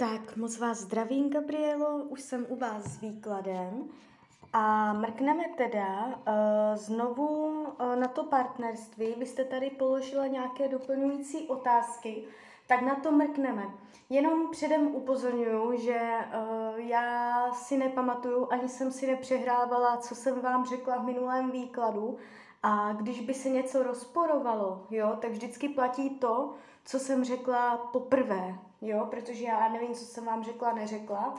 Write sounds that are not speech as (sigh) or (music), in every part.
Tak, moc vás zdravím, Gabrielo, už jsem u vás s výkladem a mrkneme teda uh, znovu uh, na to partnerství. Vy jste tady položila nějaké doplňující otázky, tak na to mrkneme. Jenom předem upozorňuji, že uh, já si nepamatuju, ani jsem si nepřehrávala, co jsem vám řekla v minulém výkladu. A když by se něco rozporovalo, jo, tak vždycky platí to, co jsem řekla poprvé, jo, protože já nevím, co jsem vám řekla, neřekla.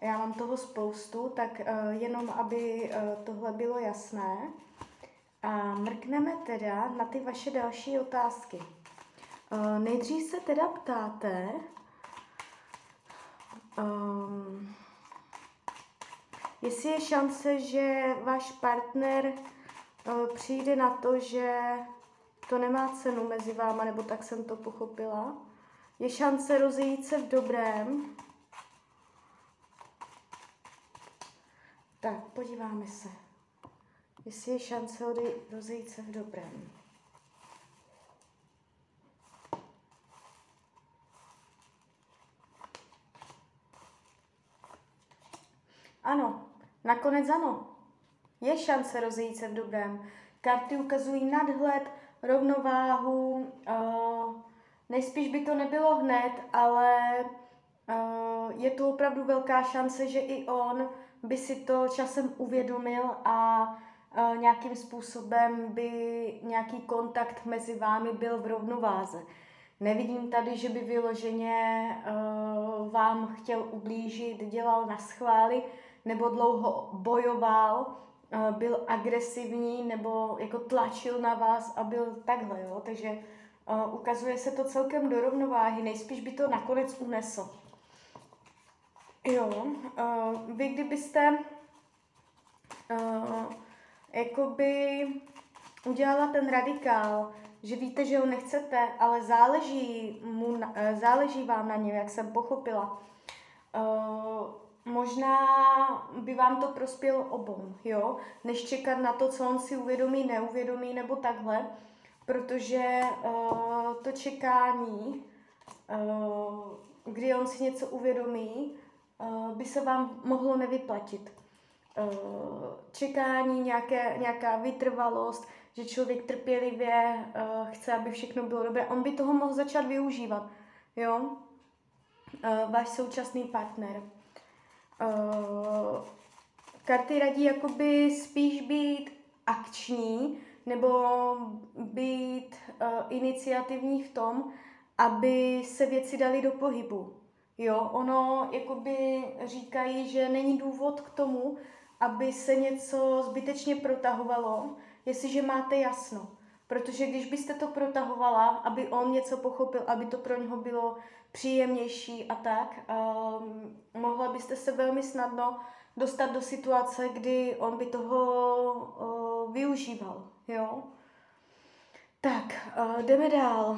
Já mám toho spoustu, tak uh, jenom, aby uh, tohle bylo jasné. A mrkneme teda na ty vaše další otázky. Uh, nejdřív se teda ptáte, um, jestli je šance, že váš partner uh, přijde na to, že to nemá cenu mezi váma, nebo tak jsem to pochopila. Je šance rozejít se v dobrém. Tak, podíváme se. Jestli je šance rozejít se v dobrém. Ano, nakonec ano. Je šance rozejít se v dobrém. Karty ukazují nadhled, rovnováhu. Nejspíš by to nebylo hned, ale je tu opravdu velká šance, že i on by si to časem uvědomil a nějakým způsobem by nějaký kontakt mezi vámi byl v rovnováze. Nevidím tady, že by vyloženě uh, vám chtěl ublížit, dělal na schvály nebo dlouho bojoval, byl agresivní nebo jako tlačil na vás a byl takhle, jo. Takže ukazuje se to celkem do rovnováhy, nejspíš by to nakonec unesl. Jo, vy kdybyste uh, jakoby udělala ten radikál, že víte, že ho nechcete, ale záleží, mu, záleží vám na něm, jak jsem pochopila. Možná by vám to prospělo obou, jo, než čekat na to, co on si uvědomí, neuvědomí nebo takhle, protože uh, to čekání, uh, kdy on si něco uvědomí, uh, by se vám mohlo nevyplatit. Uh, čekání, nějaké, nějaká vytrvalost, že člověk trpělivě uh, chce, aby všechno bylo dobré, on by toho mohl začat využívat, jo, uh, váš současný partner. Uh, karty radí jakoby spíš být akční nebo být uh, iniciativní v tom, aby se věci daly do pohybu. Jo, ono jakoby říkají, že není důvod k tomu, aby se něco zbytečně protahovalo, jestliže máte jasno. Protože když byste to protahovala, aby on něco pochopil, aby to pro něho bylo příjemnější a tak, um, mohla byste se velmi snadno dostat do situace, kdy on by toho uh, využíval. Jo? Tak, uh, jdeme dál.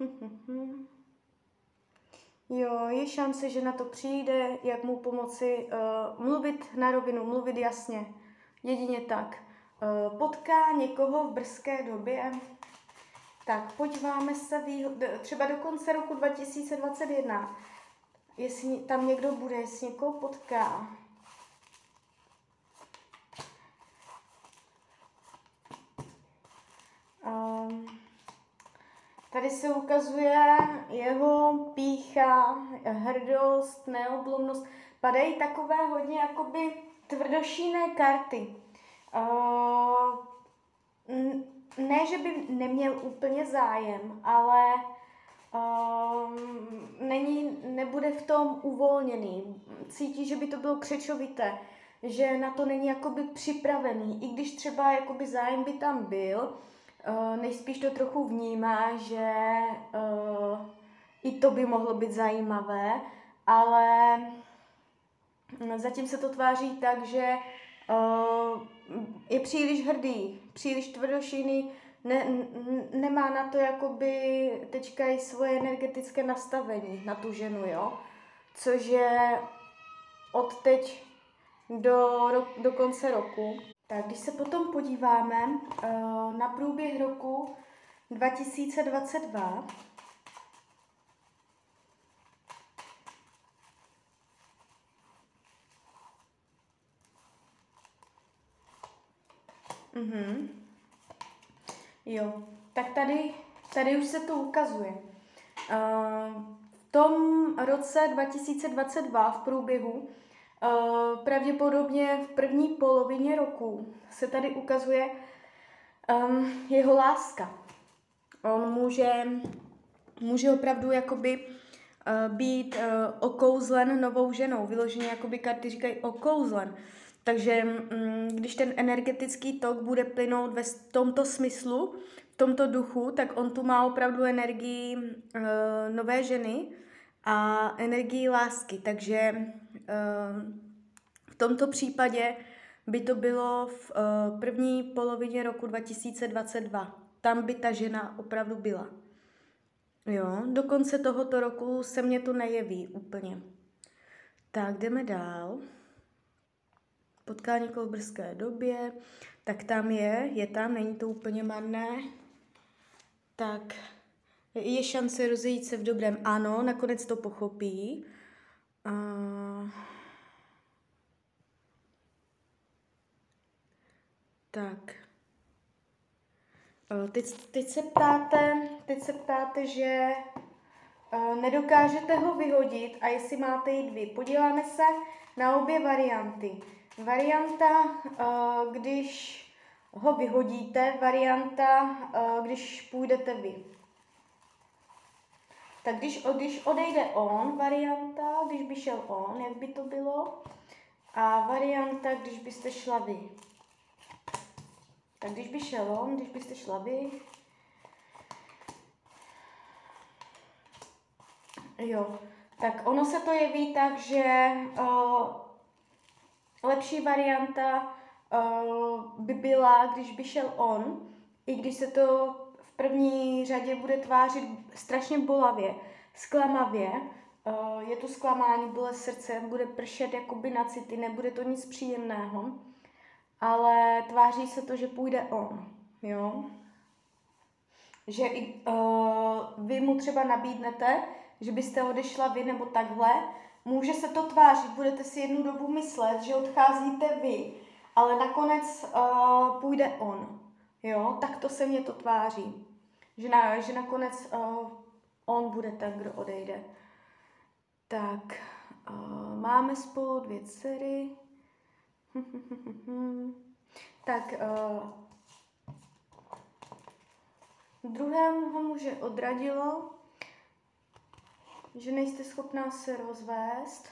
(laughs) Jo, je šance, že na to přijde, jak mu pomoci uh, mluvit na rovinu, mluvit jasně. Jedině tak. Uh, potká někoho v brzké době. Tak, podíváme se třeba do konce roku 2021, jestli tam někdo bude, jestli někoho potká. Um, Tady se ukazuje jeho pícha, hrdost, neoblomnost. Padají takové hodně jakoby tvrdošíné karty. Uh, ne, že by neměl úplně zájem, ale uh, není, nebude v tom uvolněný. Cítí, že by to bylo křečovité, že na to není jakoby připravený. I když třeba jakoby zájem by tam byl, Uh, nejspíš to trochu vnímá, že uh, i to by mohlo být zajímavé, ale zatím se to tváří tak, že uh, je příliš hrdý, příliš tvrdošíný, ne, nemá na to jakoby teďka i svoje energetické nastavení na tu ženu, jo. Což je od teď do, do konce roku. Tak když se potom podíváme uh, na průběh roku, 2022. Mhm. Jo, tak tady, tady už se to ukazuje. Uh, v tom roce 2022 v průběhu, uh, pravděpodobně v první polovině roku, se tady ukazuje um, jeho láska. On může, může opravdu jakoby uh, být uh, okouzlen novou ženou. Vyloženě jakoby karty říkají okouzlen. Takže mm, když ten energetický tok bude plynout ve tomto smyslu, v tomto duchu, tak on tu má opravdu energii uh, nové ženy a energii lásky. Takže uh, v tomto případě by to bylo v uh, první polovině roku 2022. Tam by ta žena opravdu byla. Jo, do konce tohoto roku se mě to nejeví úplně. Tak jdeme dál potkání v brzké době, tak tam je, je tam, není to úplně marné. Tak je šance rozejít se v dobrém. Ano, nakonec to pochopí. Uh, tak. Teď, teď, se ptáte, teď se ptáte, že uh, nedokážete ho vyhodit a jestli máte jít vy. Podíváme se na obě varianty. Varianta, uh, když ho vyhodíte, varianta, uh, když půjdete vy. Tak když, když odejde on, varianta, když by šel on, jak by to bylo? A varianta, když byste šla vy. Tak když by šel on, když byste šla vy. Jo, tak ono se to jeví tak, že uh, lepší varianta uh, by byla, když by šel on, i když se to v první řadě bude tvářit strašně bolavě, zklamavě, uh, je to zklamání, bude srdce, bude pršet jakoby na city, nebude to nic příjemného, ale tváří se to, že půjde on, jo. Že i uh, vy mu třeba nabídnete, že byste odešla vy nebo takhle, Může se to tvářit, budete si jednu dobu myslet, že odcházíte vy, ale nakonec uh, půjde on. Jo, tak to se mě to tváří. Že, na, že nakonec uh, on bude ten, kdo odejde. Tak, uh, máme spolu dvě dcery. (laughs) tak, uh, druhému ho muže odradilo, že nejste schopná se rozvést.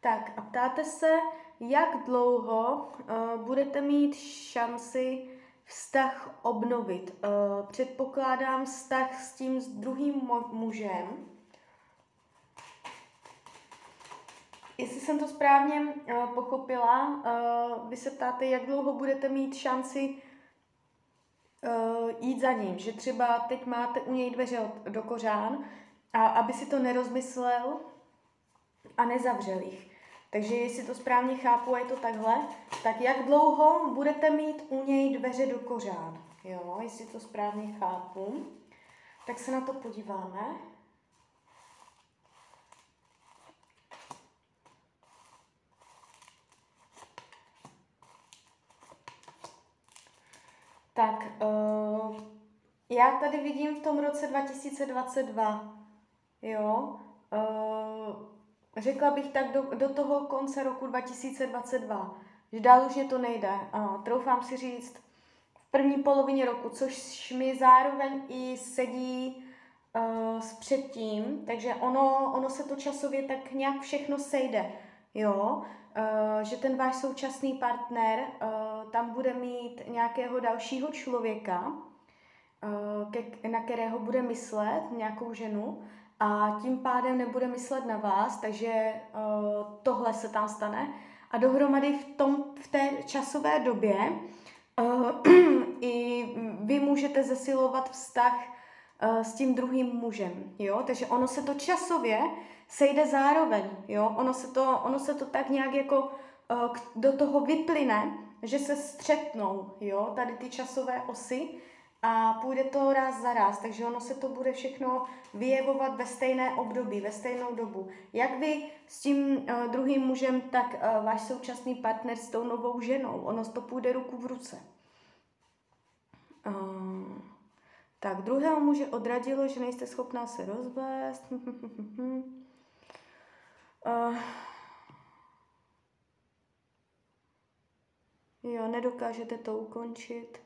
Tak a ptáte se, jak dlouho uh, budete mít šanci vztah obnovit. Uh, předpokládám vztah s tím s druhým mužem. Jestli jsem to správně uh, pochopila, uh, vy se ptáte, jak dlouho budete mít šanci uh, jít za ním, že třeba teď máte u něj dveře od, do kořán a aby si to nerozmyslel a nezavřel jich. Takže jestli to správně chápu a je to takhle, tak jak dlouho budete mít u něj dveře do kořán? Jo, jestli to správně chápu, tak se na to podíváme. Tak, uh, já tady vidím v tom roce 2022, jo, uh, řekla bych tak do, do toho konce roku 2022, že dál už je to nejde. Uh, troufám si říct v první polovině roku, což mi zároveň i sedí uh, s předtím, takže ono, ono se to časově tak nějak všechno sejde, jo. Uh, že ten váš současný partner uh, tam bude mít nějakého dalšího člověka, ke, na kterého bude myslet, nějakou ženu, a tím pádem nebude myslet na vás, takže tohle se tam stane. A dohromady v, tom, v té časové době (clears throat) i vy můžete zesilovat vztah s tím druhým mužem. Jo? Takže ono se to časově sejde zároveň, jo, ono se to, ono se to tak nějak jako uh, do toho vyplyne, že se střetnou, jo, tady ty časové osy a půjde to ráz za ráz, takže ono se to bude všechno vyjevovat ve stejné období, ve stejnou dobu. Jak vy s tím uh, druhým mužem, tak uh, váš současný partner s tou novou ženou, ono to půjde ruku v ruce. Uh, tak druhého muže odradilo, že nejste schopná se rozvést. (laughs) uh, jo, nedokážete to ukončit.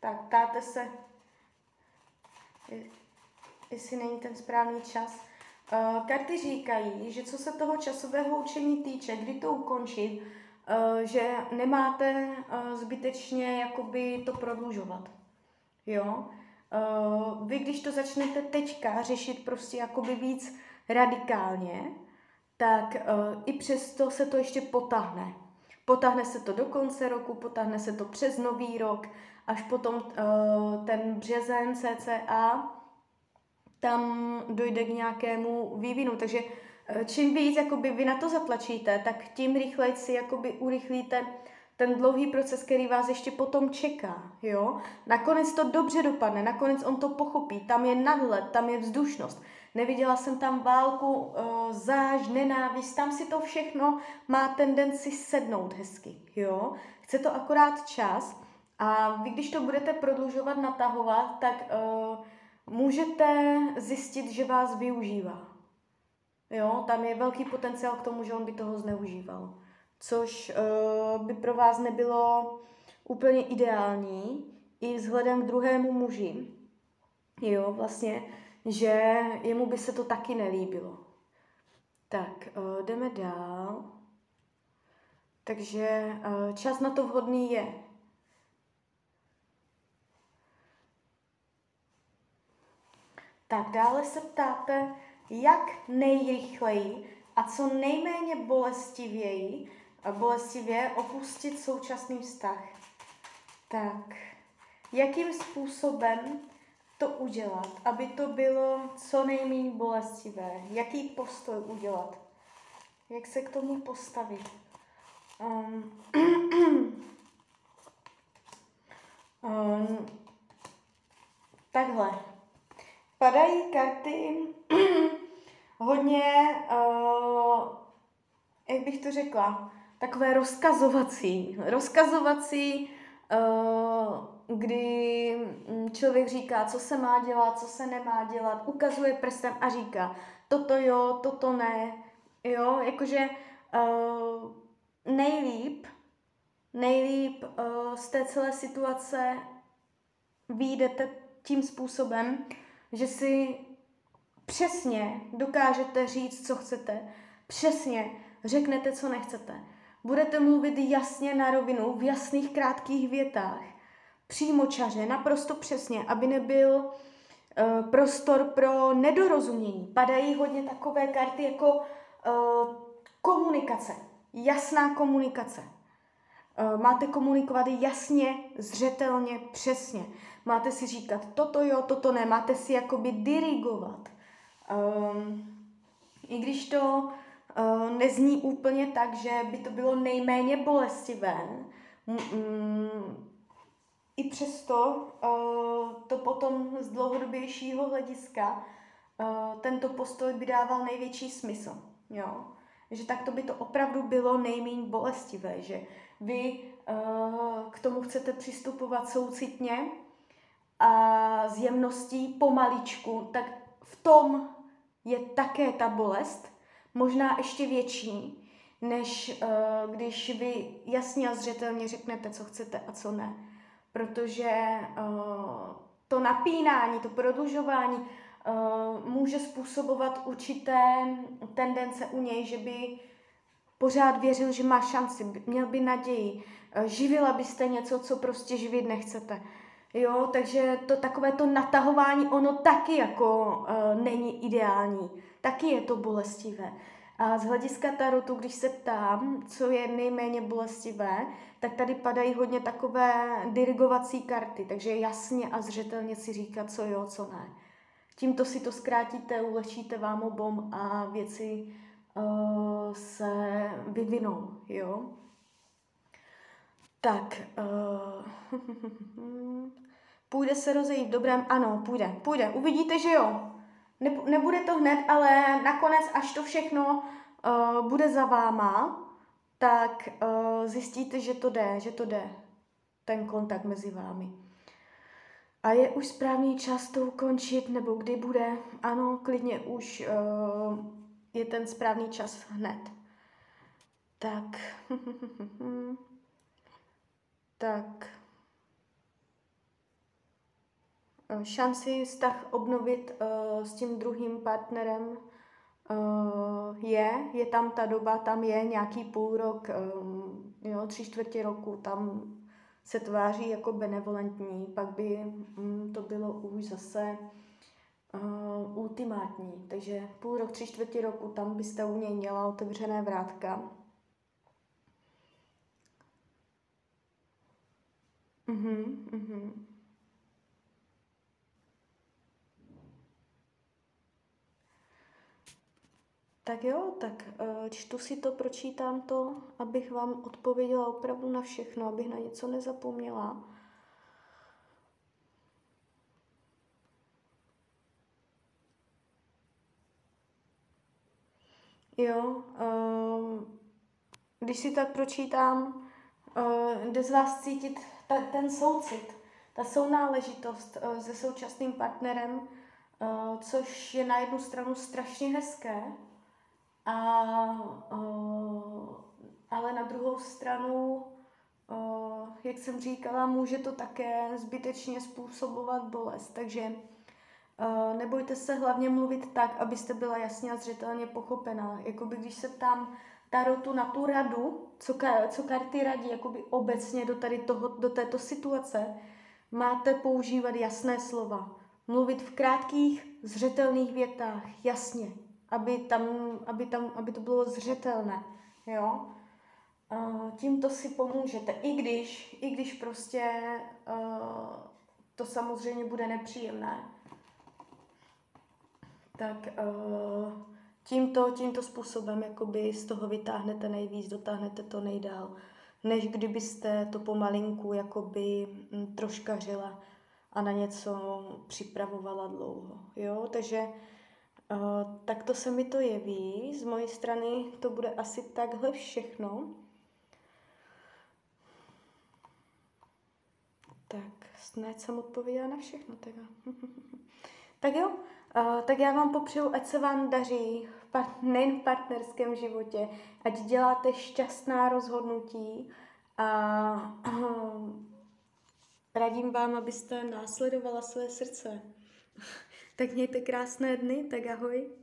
Tak ptáte se, jestli není ten správný čas. Uh, karty říkají, že co se toho časového učení týče, kdy to ukončit, uh, že nemáte uh, zbytečně jakoby to prodlužovat. Jo? Vy, když to začnete teďka řešit prostě jakoby víc radikálně, tak uh, i přesto se to ještě potahne. Potahne se to do konce roku, potahne se to přes nový rok, až potom uh, ten březen CCA, tam dojde k nějakému vývinu. Takže uh, čím víc jakoby, vy na to zatlačíte, tak tím rychleji si jakoby, urychlíte ten dlouhý proces, který vás ještě potom čeká, jo. Nakonec to dobře dopadne, nakonec on to pochopí, tam je nadhled, tam je vzdušnost. Neviděla jsem tam válku, uh, záž, nenávist, tam si to všechno má tendenci sednout hezky, jo. Chce to akorát čas a vy, když to budete prodlužovat, natahovat, tak uh, můžete zjistit, že vás využívá. Jo, tam je velký potenciál k tomu, že on by toho zneužíval. Což uh, by pro vás nebylo úplně ideální i vzhledem k druhému muži. Jo, vlastně, že jemu by se to taky nelíbilo. Tak, uh, jdeme dál. Takže uh, čas na to vhodný je. Tak dále se ptáte, jak nejrychleji a co nejméně bolestivěji, bolestivě opustit současný vztah. Tak, jakým způsobem to udělat, aby to bylo co nejméně bolestivé? Jaký postoj udělat? Jak se k tomu postavit? Um, (clears throat) um, takhle padají karty (clears throat) hodně, uh, jak bych to řekla, takové rozkazovací. Rozkazovací, uh, kdy člověk říká, co se má dělat, co se nemá dělat, ukazuje prstem a říká, toto jo, toto ne. Jo, jakože uh, nejlíp, nejlíp uh, z té celé situace výjdete tím způsobem, že si přesně dokážete říct, co chcete, přesně řeknete, co nechcete. Budete mluvit jasně na rovinu, v jasných krátkých větách, čaře, naprosto přesně, aby nebyl uh, prostor pro nedorozumění. Padají hodně takové karty jako uh, komunikace, jasná komunikace. Uh, máte komunikovat jasně, zřetelně, přesně. Máte si říkat toto jo, toto ne, máte si jakoby dirigovat. Um, I když to nezní úplně tak, že by to bylo nejméně bolestivé, mm, i přesto uh, to potom z dlouhodobějšího hlediska uh, tento postoj by dával největší smysl. Jo? Že takto by to opravdu bylo nejméně bolestivé, že vy uh, k tomu chcete přistupovat soucitně, a s jemností pomaličku, tak v tom je také ta bolest, možná ještě větší, než když vy jasně a zřetelně řeknete, co chcete a co ne. Protože uh, to napínání, to prodlužování uh, může způsobovat určité tendence u něj, že by pořád věřil, že má šanci, měl by naději, uh, živila byste něco, co prostě živit nechcete. Jo, takže to takové to natahování, ono taky jako uh, není ideální. Taky je to bolestivé. A z hlediska tarotu, když se ptám, co je nejméně bolestivé, tak tady padají hodně takové dirigovací karty, takže jasně a zřetelně si říkat, co jo, co ne. tímto si to zkrátíte, ulehčíte vám obom a věci uh, se vyvinou, jo. Tak, uh, (laughs) půjde se rozejít v dobrém? Ano, půjde, půjde. Uvidíte, že jo. Nebude to hned, ale nakonec, až to všechno uh, bude za váma, tak uh, zjistíte, že to jde, že to jde, ten kontakt mezi vámi. A je už správný čas to ukončit, nebo kdy bude? Ano, klidně už uh, je ten správný čas hned. Tak. (laughs) tak. Šanci vztah obnovit uh, s tím druhým partnerem uh, je, je tam ta doba, tam je nějaký půl rok, um, jo, tři čtvrtě roku, tam se tváří jako benevolentní, pak by um, to bylo už zase uh, ultimátní. Takže půl rok, tři čtvrtě roku, tam byste u něj měla otevřené vrátka. Mhm, mhm. Tak jo, tak eh, čtu si to, pročítám to, abych vám odpověděla opravdu na všechno, abych na něco nezapomněla. Jo, eh, když si tak pročítám, eh, jde z vás cítit ten soucit, ta sounáležitost se současným partnerem, což je na jednu stranu strašně hezké, a, uh, ale na druhou stranu, uh, jak jsem říkala, může to také zbytečně způsobovat bolest. Takže uh, nebojte se hlavně mluvit tak, abyste byla jasně a zřetelně pochopená. Jakoby když se tam tarotu na tu radu, co, co karty radí jakoby obecně do, tady toho, do této situace, máte používat jasné slova. Mluvit v krátkých, zřetelných větách, jasně, aby, tam, aby, tam, aby to bylo zřetelné, jo. Tímto si pomůžete, i když, i když prostě to samozřejmě bude nepříjemné. Tak tímto, tímto způsobem jakoby z toho vytáhnete nejvíc, dotáhnete to nejdál, než kdybyste to pomalinku jakoby troška žila a na něco připravovala dlouho. Jo? Takže Uh, tak to se mi to jeví. Z mojej strany to bude asi takhle všechno. Tak, snad jsem odpověděla na všechno teda. (laughs) tak jo, uh, tak já vám popřeju, ať se vám daří part- nejen v partnerském životě, ať děláte šťastná rozhodnutí a (clears throat) radím vám, abyste následovala své srdce. (laughs) Tak mějte krásné dny, tak ahoj.